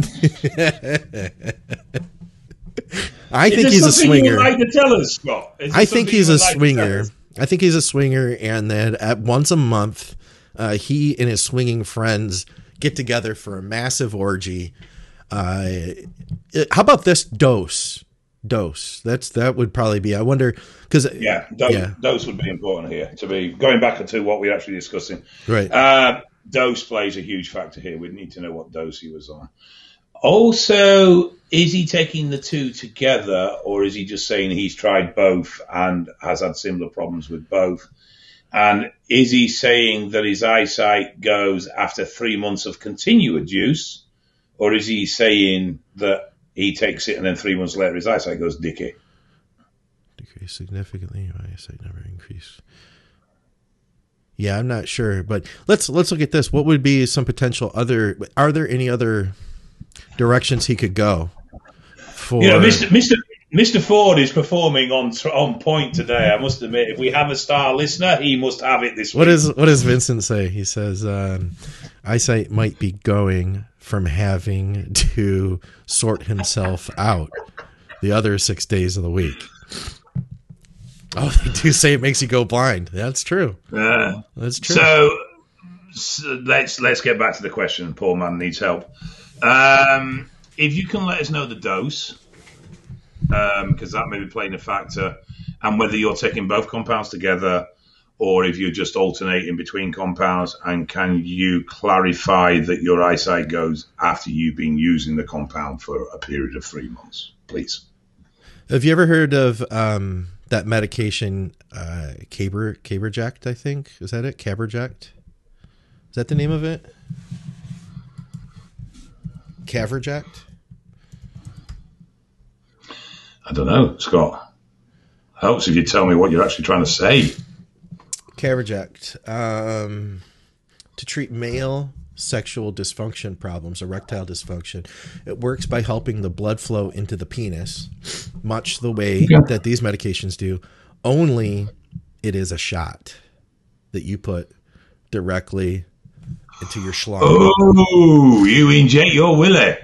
[SPEAKER 1] I think he's a swinger.
[SPEAKER 2] like to tell us, Scott?
[SPEAKER 1] I think he's a like swinger I think he's a swinger, and then at once a month, uh, he and his swinging friends get together for a massive orgy. Uh, how about this dose? Dose. That's that would probably be. I wonder because
[SPEAKER 2] yeah, dose, yeah. dose would be important here to be going back to what we're actually discussing.
[SPEAKER 1] Right.
[SPEAKER 2] Uh, dose plays a huge factor here. We need to know what dose he was on. Also, is he taking the two together, or is he just saying he's tried both and has had similar problems with both? And is he saying that his eyesight goes after three months of continued use, or is he saying that he takes it and then three months later his eyesight goes dicky?
[SPEAKER 1] Decrease significantly. Eyesight never increase. Yeah, I'm not sure, but let's let's look at this. What would be some potential other? Are there any other directions he could go.
[SPEAKER 2] For you know, Mr. Mr. Mr. Ford is performing on on point today. I must admit, if we have a star listener, he must have it this
[SPEAKER 1] what
[SPEAKER 2] week.
[SPEAKER 1] What is what does Vincent say? He says um, eyesight might be going from having to sort himself out the other six days of the week. Oh, they do say it makes you go blind. That's true.
[SPEAKER 2] Yeah,
[SPEAKER 1] that's true.
[SPEAKER 2] So, so let's let's get back to the question. Poor man needs help. Um, if you can let us know the dose, because um, that may be playing a factor, and whether you're taking both compounds together or if you're just alternating between compounds, and can you clarify that your eyesight goes after you've been using the compound for a period of three months, please?
[SPEAKER 1] Have you ever heard of um, that medication, uh, Caber Caberject? I think is that it? Caberject. Is that the name of it? Caverject?
[SPEAKER 2] I don't know, Scott. Helps if you tell me what you're actually trying to say.
[SPEAKER 1] Caverject. Um, to treat male sexual dysfunction problems, erectile dysfunction. It works by helping the blood flow into the penis, much the way yeah. that these medications do, only it is a shot that you put directly into your schlong.
[SPEAKER 2] Oh, you inject your willy.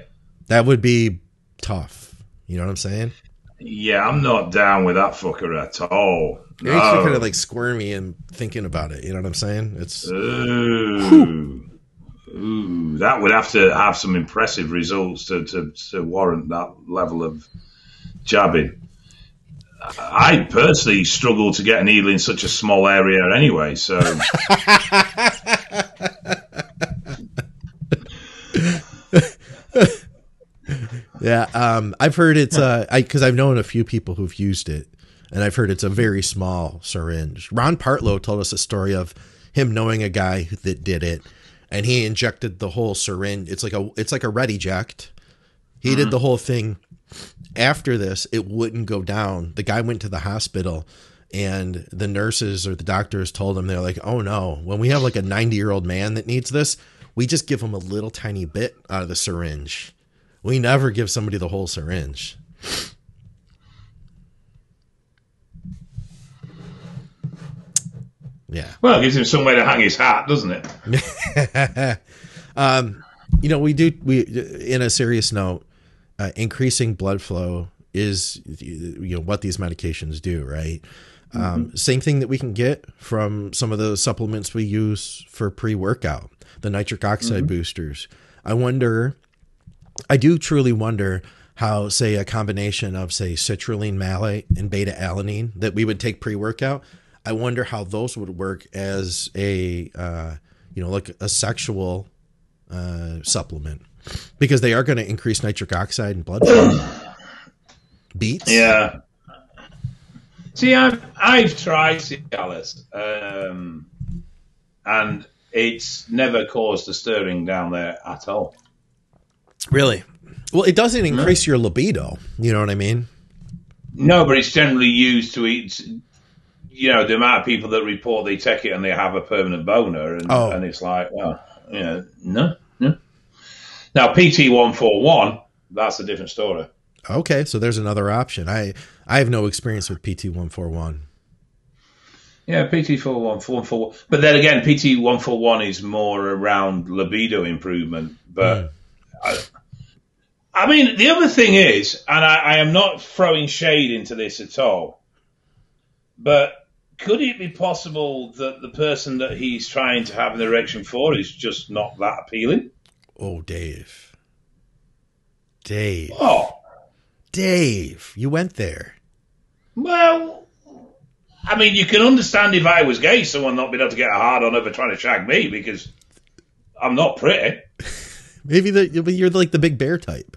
[SPEAKER 1] That would be tough. You know what I'm saying?
[SPEAKER 2] Yeah, I'm not down with that fucker at all.
[SPEAKER 1] It makes no. kind of like squirmy and thinking about it. You know what I'm saying? It's
[SPEAKER 2] ooh, ooh, that would have to have some impressive results to, to, to warrant that level of jabbing. I personally struggle to get a needle in such a small area anyway, so
[SPEAKER 1] yeah, um, I've heard it's uh, because I've known a few people who've used it, and I've heard it's a very small syringe. Ron Partlow told us a story of him knowing a guy that did it, and he injected the whole syringe. It's like a it's like a Rediject. He mm-hmm. did the whole thing. After this, it wouldn't go down. The guy went to the hospital and the nurses or the doctors told him they're like oh no when we have like a 90 year old man that needs this we just give him a little tiny bit out of the syringe we never give somebody the whole syringe yeah
[SPEAKER 2] well it gives him somewhere to hang his hat doesn't it
[SPEAKER 1] um, you know we do we in a serious note uh, increasing blood flow is you know what these medications do right um, mm-hmm. Same thing that we can get from some of the supplements we use for pre workout, the nitric oxide mm-hmm. boosters. I wonder, I do truly wonder how, say, a combination of, say, citrulline malate and beta alanine that we would take pre workout, I wonder how those would work as a, uh, you know, like a sexual uh, supplement because they are going to increase nitric oxide and blood. Beats?
[SPEAKER 2] Yeah. See, I've I've tried Cialis, um, and it's never caused a stirring down there at all.
[SPEAKER 1] Really? Well, it doesn't increase no. your libido. You know what I mean?
[SPEAKER 2] No, but it's generally used to eat. You know, the amount of people that report they take it and they have a permanent boner, and, oh. and it's like, well, you know, no, no. Now, PT one four one, that's a different story.
[SPEAKER 1] Okay, so there's another option. I I have no experience with PT one four one.
[SPEAKER 2] Yeah, PT four one four four. But then again, PT one four one is more around libido improvement. But mm. I, I, mean, the other thing is, and I, I am not throwing shade into this at all, but could it be possible that the person that he's trying to have an erection for is just not that appealing?
[SPEAKER 1] Oh, Dave. Dave.
[SPEAKER 2] Oh,
[SPEAKER 1] Dave, you went there.
[SPEAKER 2] Well, I mean, you can understand if I was gay, someone not being able to get a hard on over trying to shag me because I'm not pretty.
[SPEAKER 1] Maybe the, you're like the big bear type.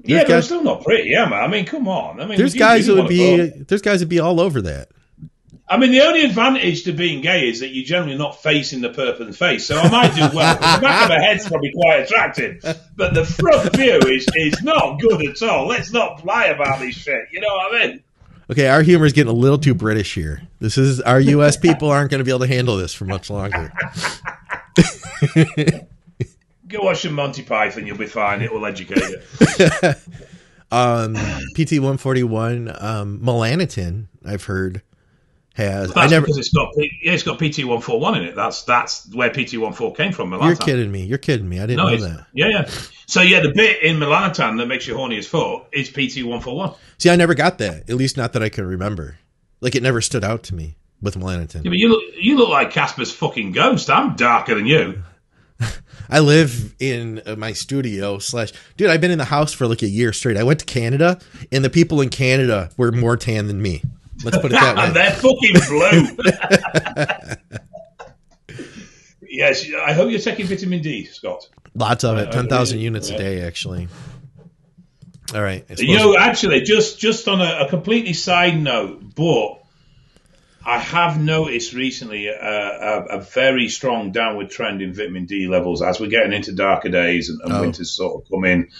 [SPEAKER 2] There's yeah, guys, but I'm still not pretty, am I? I mean, come on. I mean,
[SPEAKER 1] there's guys who would be there's guys would be all over that.
[SPEAKER 2] I mean, the only advantage to being gay is that you're generally not facing the person's face. So I might do well. the back of my head's probably quite attractive, but the front view is is not good at all. Let's not lie about this shit. You know what I mean?
[SPEAKER 1] Okay, our humor is getting a little too British here. This is our U.S. people aren't going to be able to handle this for much longer.
[SPEAKER 2] Go watch some Monty Python. You'll be fine. It will educate you.
[SPEAKER 1] um, PT one forty one, um, Melanotan. I've heard has.
[SPEAKER 2] That's I never because it's got yeah, it's got PT one four one in it. That's that's where PT one four came from.
[SPEAKER 1] Melanotan. You're kidding me. You're kidding me. I didn't no, know that.
[SPEAKER 2] Yeah, yeah. So yeah, the bit in Melanotan that makes you horny as fuck is PT one four one.
[SPEAKER 1] See, I never got that. At least not that I can remember. Like it never stood out to me with Melanotan.
[SPEAKER 2] Yeah, but you look you look like Casper's fucking ghost. I'm darker than you.
[SPEAKER 1] I live in uh, my studio slash dude. I've been in the house for like a year straight. I went to Canada, and the people in Canada were more tan than me. Let's put it that way.
[SPEAKER 2] They're fucking blue. yes, I hope you're taking vitamin D, Scott.
[SPEAKER 1] Lots of it, ten thousand units yeah. a day, actually. All right.
[SPEAKER 2] You know, actually, just just on a, a completely side note, but I have noticed recently a, a, a, very strong downward trend in vitamin D levels as we're getting into darker days and, and oh. winter's sort of coming. in.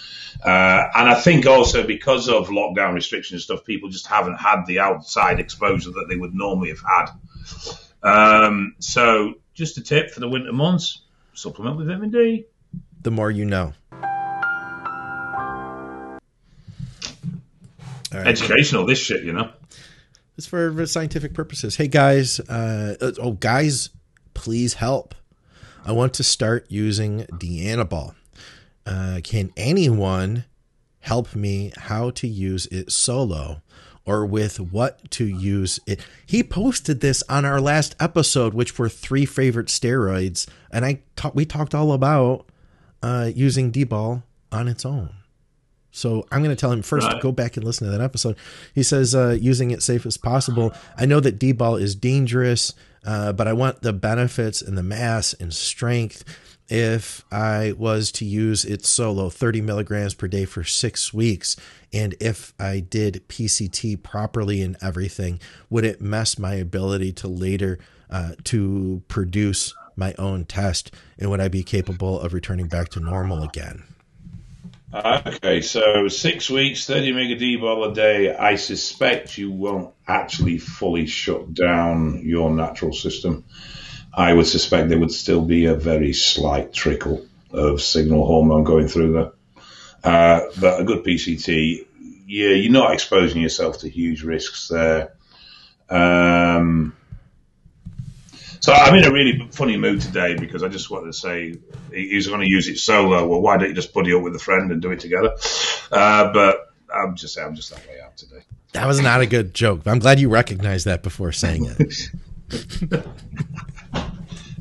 [SPEAKER 2] Uh, and I think also because of lockdown restrictions and stuff, people just haven't had the outside exposure that they would normally have had. Um, so just a tip for the winter months, supplement with vitamin D.
[SPEAKER 1] The more you know.
[SPEAKER 2] Educational, this shit, you know.
[SPEAKER 1] It's for scientific purposes. Hey guys, uh, uh, oh guys, please help. I want to start using Dianabol. Uh, can anyone help me how to use it solo or with what to use it? He posted this on our last episode, which were three favorite steroids, and I ta- we talked all about uh, using D-bol on its own. So I'm going to tell him first right. to go back and listen to that episode. He says uh, using it safe as possible. I know that D-ball is dangerous, uh, but I want the benefits and the mass and strength. If I was to use it solo, 30 milligrams per day for six weeks, and if I did PCT properly and everything, would it mess my ability to later uh, to produce my own test, and would I be capable of returning back to normal again?
[SPEAKER 2] Okay, so six weeks, 30 mega D-bol a day. I suspect you won't actually fully shut down your natural system. I would suspect there would still be a very slight trickle of signal hormone going through there. Uh, but a good PCT, yeah, you're not exposing yourself to huge risks there. Um, so I'm in a really funny mood today because I just wanted to say he's going to use it solo. Well, why don't you just buddy up with a friend and do it together? Uh, but I'm just I'm just that way out today.
[SPEAKER 1] That was not a good joke. I'm glad you recognized that before saying it.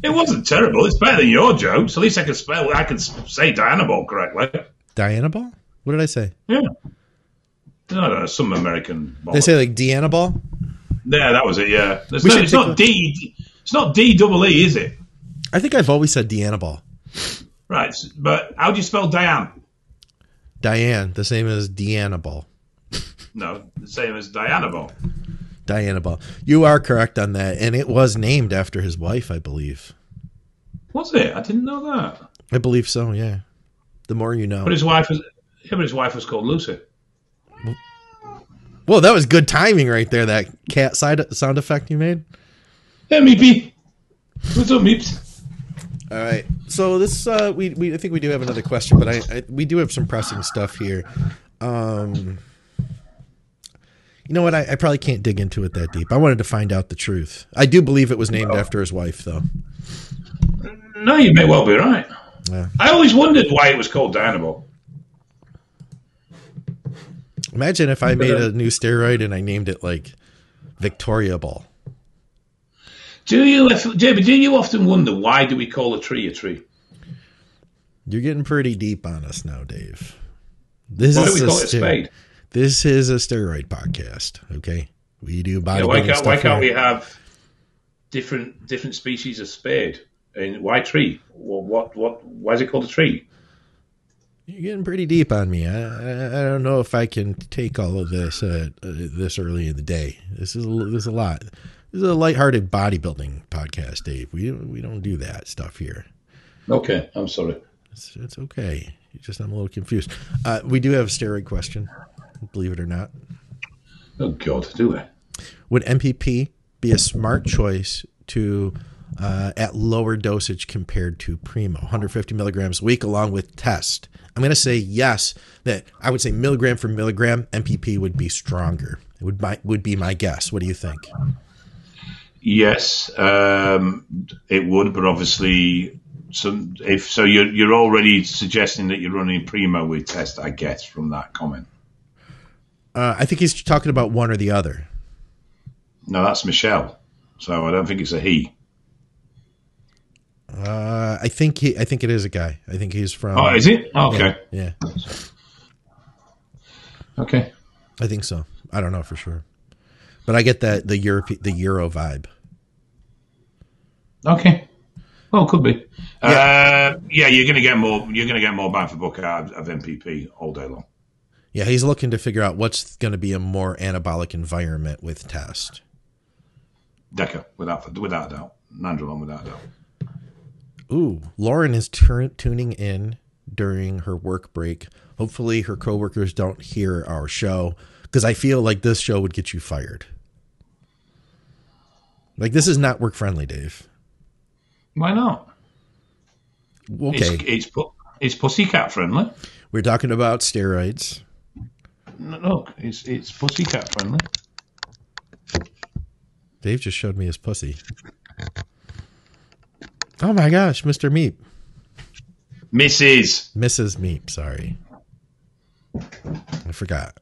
[SPEAKER 2] it wasn't terrible. It's better than your jokes. At least I can spell. I can say Dianabol correctly.
[SPEAKER 1] Dianabol? What did I say?
[SPEAKER 2] Yeah. No, no, some American. Ball.
[SPEAKER 1] They say like Dianabol.
[SPEAKER 2] Yeah, that was it. Yeah, no, it's not a- D. It's not D double E, is it?
[SPEAKER 1] I think I've always said Deanna Ball.
[SPEAKER 2] Right, but how do you spell Diane?
[SPEAKER 1] Diane, the same as Deanna Ball.
[SPEAKER 2] No, the same as Dianabol.
[SPEAKER 1] Ball. You are correct on that, and it was named after his wife, I believe.
[SPEAKER 2] Was it? I didn't know that.
[SPEAKER 1] I believe so. Yeah. The more you know.
[SPEAKER 2] But his wife was. Yeah, but his wife was called Lucy.
[SPEAKER 1] Well, that was good timing right there. That cat side sound effect you made.
[SPEAKER 2] MVP. What's up, Meeps?
[SPEAKER 1] All right. So this, uh, we, we, I think we do have another question, but I, I we do have some pressing stuff here. Um, you know what? I, I, probably can't dig into it that deep. I wanted to find out the truth. I do believe it was named after his wife, though.
[SPEAKER 2] No, you may well be right. Yeah. I always wondered why it was called Dianabol.
[SPEAKER 1] Imagine if I made a new steroid and I named it like Victoria Ball.
[SPEAKER 2] Do you, David? Do you often wonder why do we call a tree a tree?
[SPEAKER 1] You're getting pretty deep on us now, Dave. This
[SPEAKER 2] why is do we call it a spade?
[SPEAKER 1] This is a steroid podcast. Okay, we do bodybuilding.
[SPEAKER 2] Yeah, why can't,
[SPEAKER 1] stuff
[SPEAKER 2] why can't we have different different species of spade? And why tree? Well, what what? Why is it called a tree?
[SPEAKER 1] You're getting pretty deep on me. I, I, I don't know if I can take all of this uh, uh, this early in the day. This is a, this is a lot. This is a lighthearted bodybuilding podcast, Dave. We we don't do that stuff here.
[SPEAKER 2] Okay, I'm sorry.
[SPEAKER 1] It's, it's okay. It's just I'm a little confused. Uh, we do have a steroid question, believe it or not.
[SPEAKER 2] Oh God, do I?
[SPEAKER 1] Would NPP be a smart choice to uh, at lower dosage compared to Primo, 150 milligrams a week, along with test? I'm going to say yes. That I would say milligram for milligram, NPP would be stronger. It would my, would be my guess. What do you think?
[SPEAKER 2] Yes, um, it would, but obviously, some if so, you're you're already suggesting that you're running primo with test. I guess from that comment.
[SPEAKER 1] Uh, I think he's talking about one or the other.
[SPEAKER 2] No, that's Michelle. So I don't think it's a he.
[SPEAKER 1] Uh, I think he. I think it is a guy. I think he's from.
[SPEAKER 2] Oh, is it? Oh, okay.
[SPEAKER 1] Yeah,
[SPEAKER 2] Okay.
[SPEAKER 1] I think so. I don't know for sure, but I get that the Europe the Euro vibe.
[SPEAKER 2] Okay. Well, could be. Yeah, uh, yeah you're going to get more. You're going to get more bang for buck out of, of NPP all day long.
[SPEAKER 1] Yeah, he's looking to figure out what's going to be a more anabolic environment with test.
[SPEAKER 2] Deca, without without a doubt. Nandrolone, without a doubt.
[SPEAKER 1] Ooh, Lauren is tur- tuning in during her work break. Hopefully, her coworkers don't hear our show because I feel like this show would get you fired. Like this is not work friendly, Dave.
[SPEAKER 2] Why not?
[SPEAKER 1] Okay,
[SPEAKER 2] It's it's, it's pussycat friendly.
[SPEAKER 1] we're talking about steroids.
[SPEAKER 2] No, Look, it's it's pussycat friendly.
[SPEAKER 1] Dave just showed me his pussy. Oh my gosh, Mr. Meep.
[SPEAKER 2] Mrs.
[SPEAKER 1] Mrs. Meep, sorry. I forgot.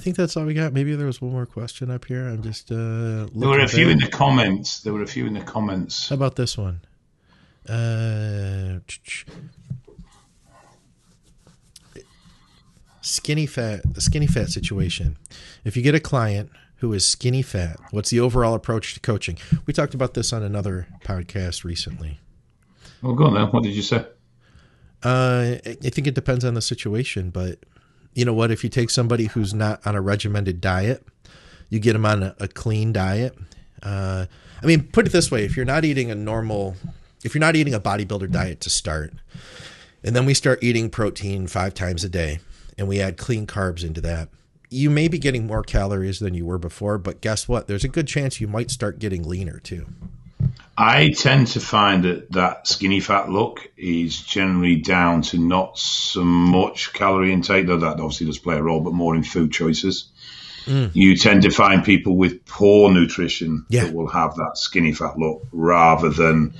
[SPEAKER 1] I think that's all we got. Maybe there was one more question up here. I'm just uh
[SPEAKER 2] There were a few
[SPEAKER 1] back.
[SPEAKER 2] in the comments. There were a few in the comments.
[SPEAKER 1] How about this one? Uh, skinny fat, the skinny fat situation. If you get a client who is skinny fat, what's the overall approach to coaching? We talked about this on another podcast recently.
[SPEAKER 2] Well, go on then. What did you say?
[SPEAKER 1] Uh, I think it depends on the situation, but you know what? If you take somebody who's not on a regimented diet, you get them on a, a clean diet. Uh, I mean, put it this way: if you're not eating a normal, if you're not eating a bodybuilder diet to start, and then we start eating protein five times a day, and we add clean carbs into that, you may be getting more calories than you were before. But guess what? There's a good chance you might start getting leaner too.
[SPEAKER 2] I tend to find that that skinny fat look is generally down to not so much calorie intake, though that obviously does play a role, but more in food choices. You tend to find people with poor nutrition
[SPEAKER 1] Yeah.
[SPEAKER 2] that will have that skinny fat look rather than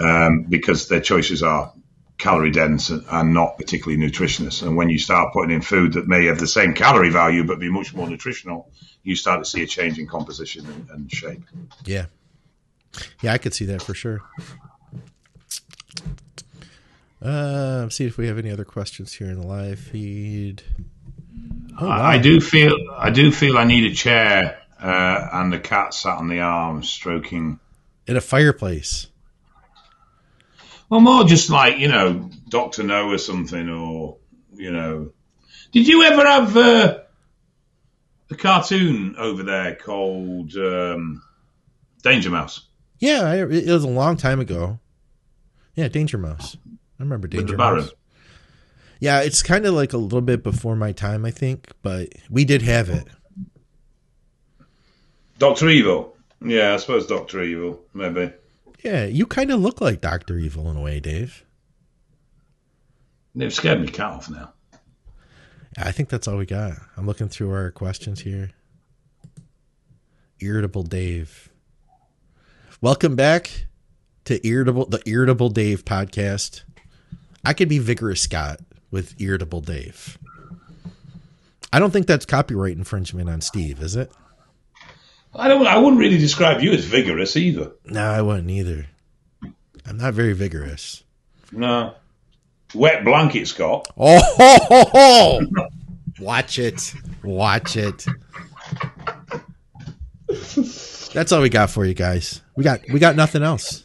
[SPEAKER 2] um, because their choices are calorie dense and, and not particularly nutritious. And when you start putting in food that may have the same calorie value but be much more nutritional, you start to see a change in composition and, and shape.
[SPEAKER 1] Yeah. Yeah, I could see that for sure. Uh, see if we have any other questions here in the live feed. Oh, wow.
[SPEAKER 2] I do feel I do feel I need a chair uh, and the cat sat on the arm stroking.
[SPEAKER 1] In a fireplace.
[SPEAKER 2] Well, more just like you know, Doctor No or something, or you know. Did you ever have uh, a cartoon over there called um, Danger Mouse
[SPEAKER 1] Yeah, I, it was a long time ago. Yeah, Danger Mouse. I remember Danger? Mouse. Yeah, it's kind of like a little bit before my time, I think, but we did have it.
[SPEAKER 2] Doctor Evil. Yeah, I suppose Doctor Evil, maybe.
[SPEAKER 1] Yeah, you kind of look like Doctor Evil in a way, Dave.
[SPEAKER 2] They've scared me cat off now.
[SPEAKER 1] I think that's all we got. I'm looking through our questions here. Irritable Dave. Welcome back to Irritable the Irritable Dave podcast. I could be vigorous Scott with Irritable Dave. I don't think that's copyright infringement on Steve, is it?
[SPEAKER 2] I don't. I wouldn't really describe you as vigorous either.
[SPEAKER 1] No, I wouldn't either. I'm not very vigorous.
[SPEAKER 2] No. Wet blanket, Scott.
[SPEAKER 1] Oh, ho, ho, ho. watch it, watch it. That's all we got for you guys. We got we got nothing else.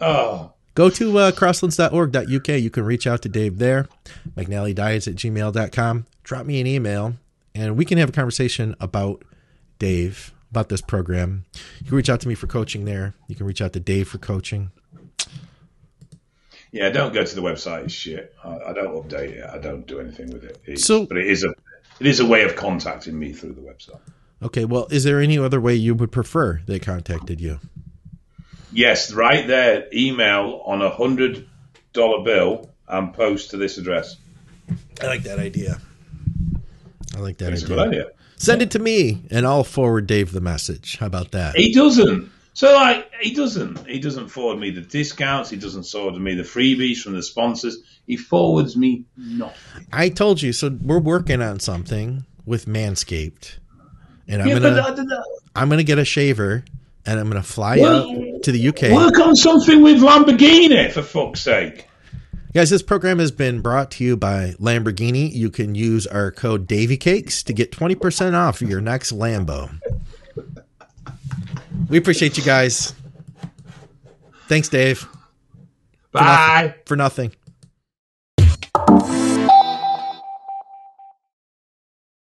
[SPEAKER 2] Oh,
[SPEAKER 1] Go to uh, crosslands.org.uk. You can reach out to Dave there. McNallyDiets at gmail.com. Drop me an email and we can have a conversation about Dave, about this program. You can reach out to me for coaching there. You can reach out to Dave for coaching.
[SPEAKER 2] yeah. Don't go to the website. It's shit. I, I don't update it. I don't do anything with it. It's,
[SPEAKER 1] So-
[SPEAKER 2] but it is a it is a way of contacting me through the website.
[SPEAKER 1] Okay, well, is there any other way you would prefer they contacted you?
[SPEAKER 2] Yes, right there. Email on a hundred dollar bill and post to this address.
[SPEAKER 1] I like that idea. I like that
[SPEAKER 2] a
[SPEAKER 1] idea.
[SPEAKER 2] good idea.
[SPEAKER 1] Send it to me and I'll forward Dave the message. How about that?
[SPEAKER 2] He doesn't. So like he doesn't. He doesn't forward me the discounts. He doesn't forward me the freebies from the sponsors. He forwards me nothing.
[SPEAKER 1] I told you. So we're working on something with Manscaped, and I'm
[SPEAKER 2] Yeah,
[SPEAKER 1] gonna
[SPEAKER 2] but, uh,
[SPEAKER 1] I'm gonna get a shaver, and I'm gonna fly
[SPEAKER 2] Well,
[SPEAKER 1] out to the UK.
[SPEAKER 2] Work on something with Lamborghini for fuck's sake.
[SPEAKER 1] Guys, this program has been brought to you by Lamborghini. You can use our code DavyCakes to get 20% off your next Lambo. We appreciate you guys. Thanks, Dave.
[SPEAKER 2] Bye.
[SPEAKER 1] For nothing.